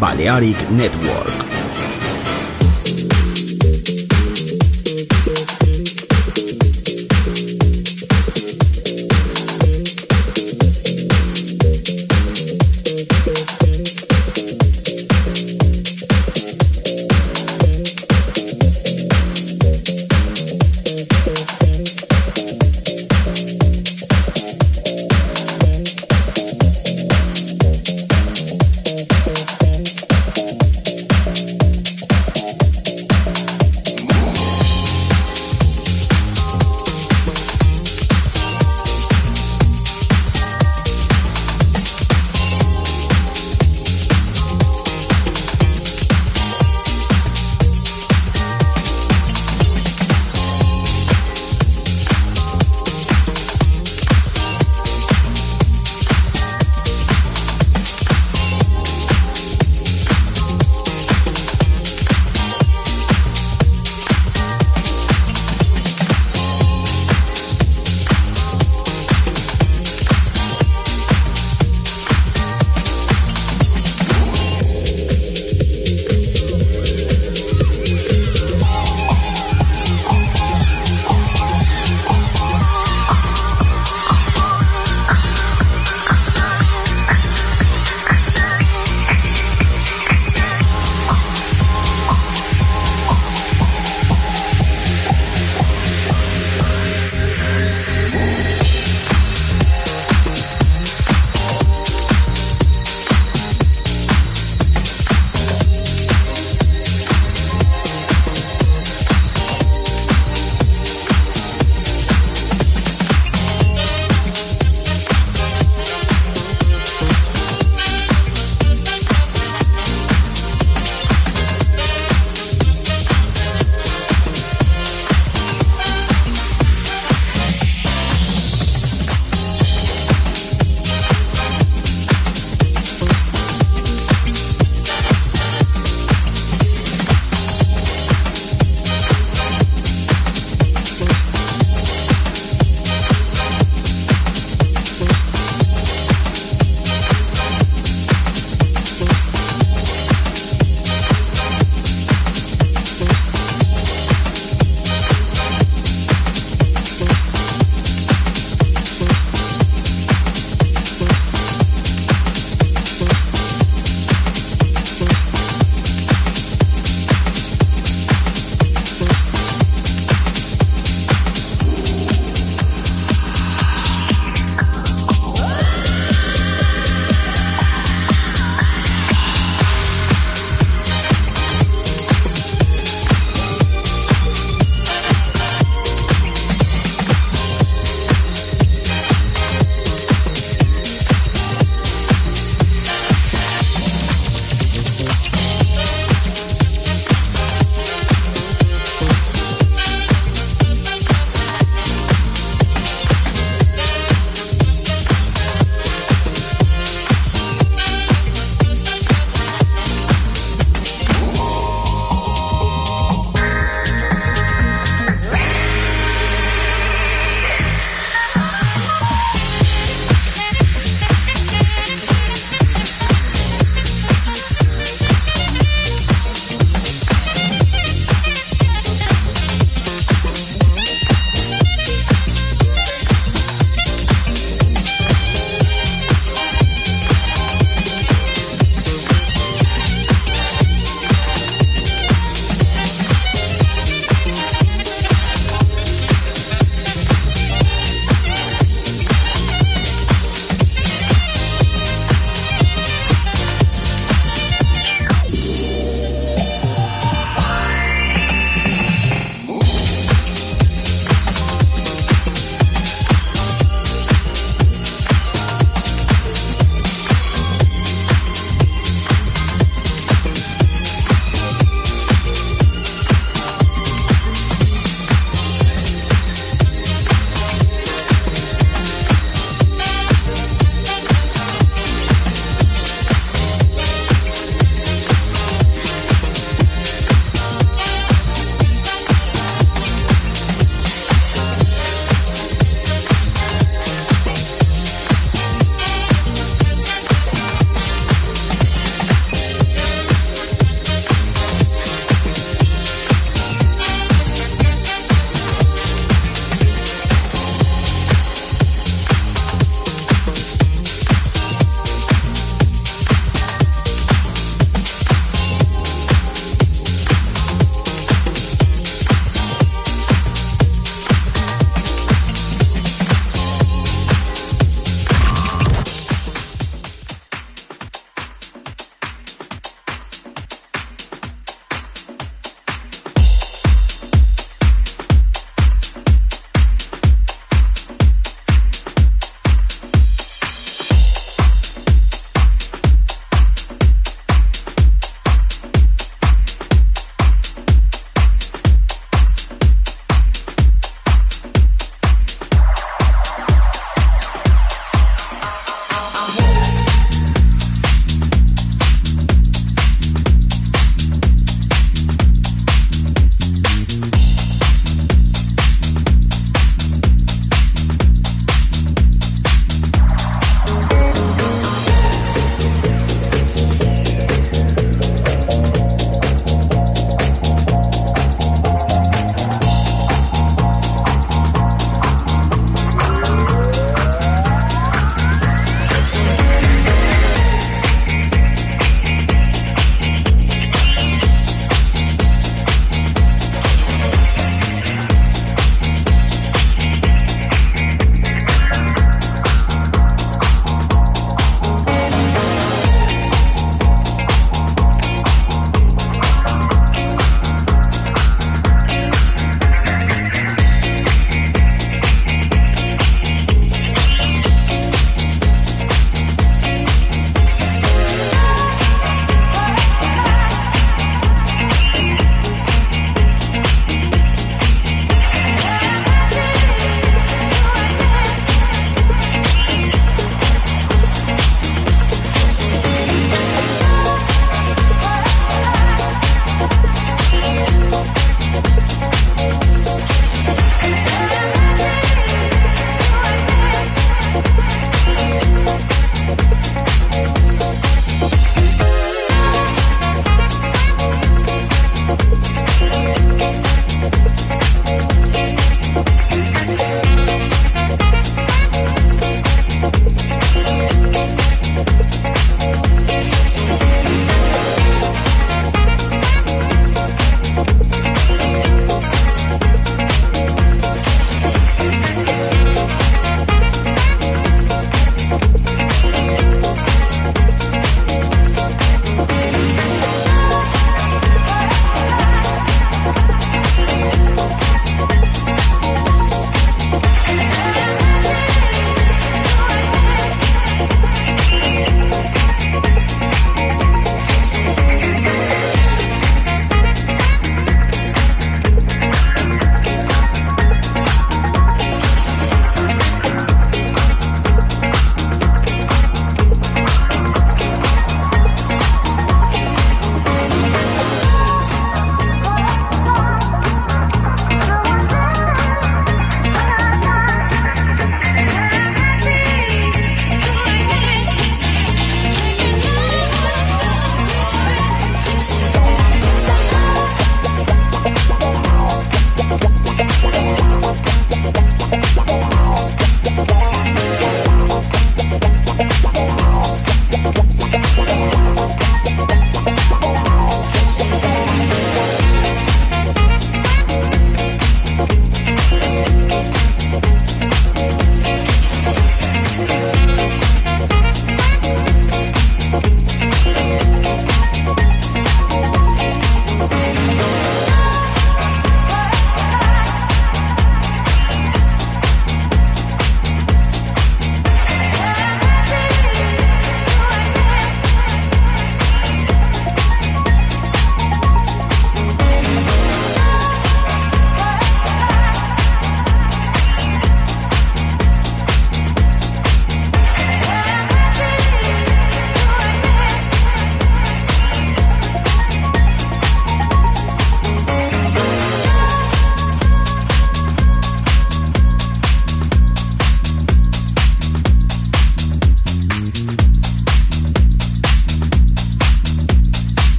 Balearic Network.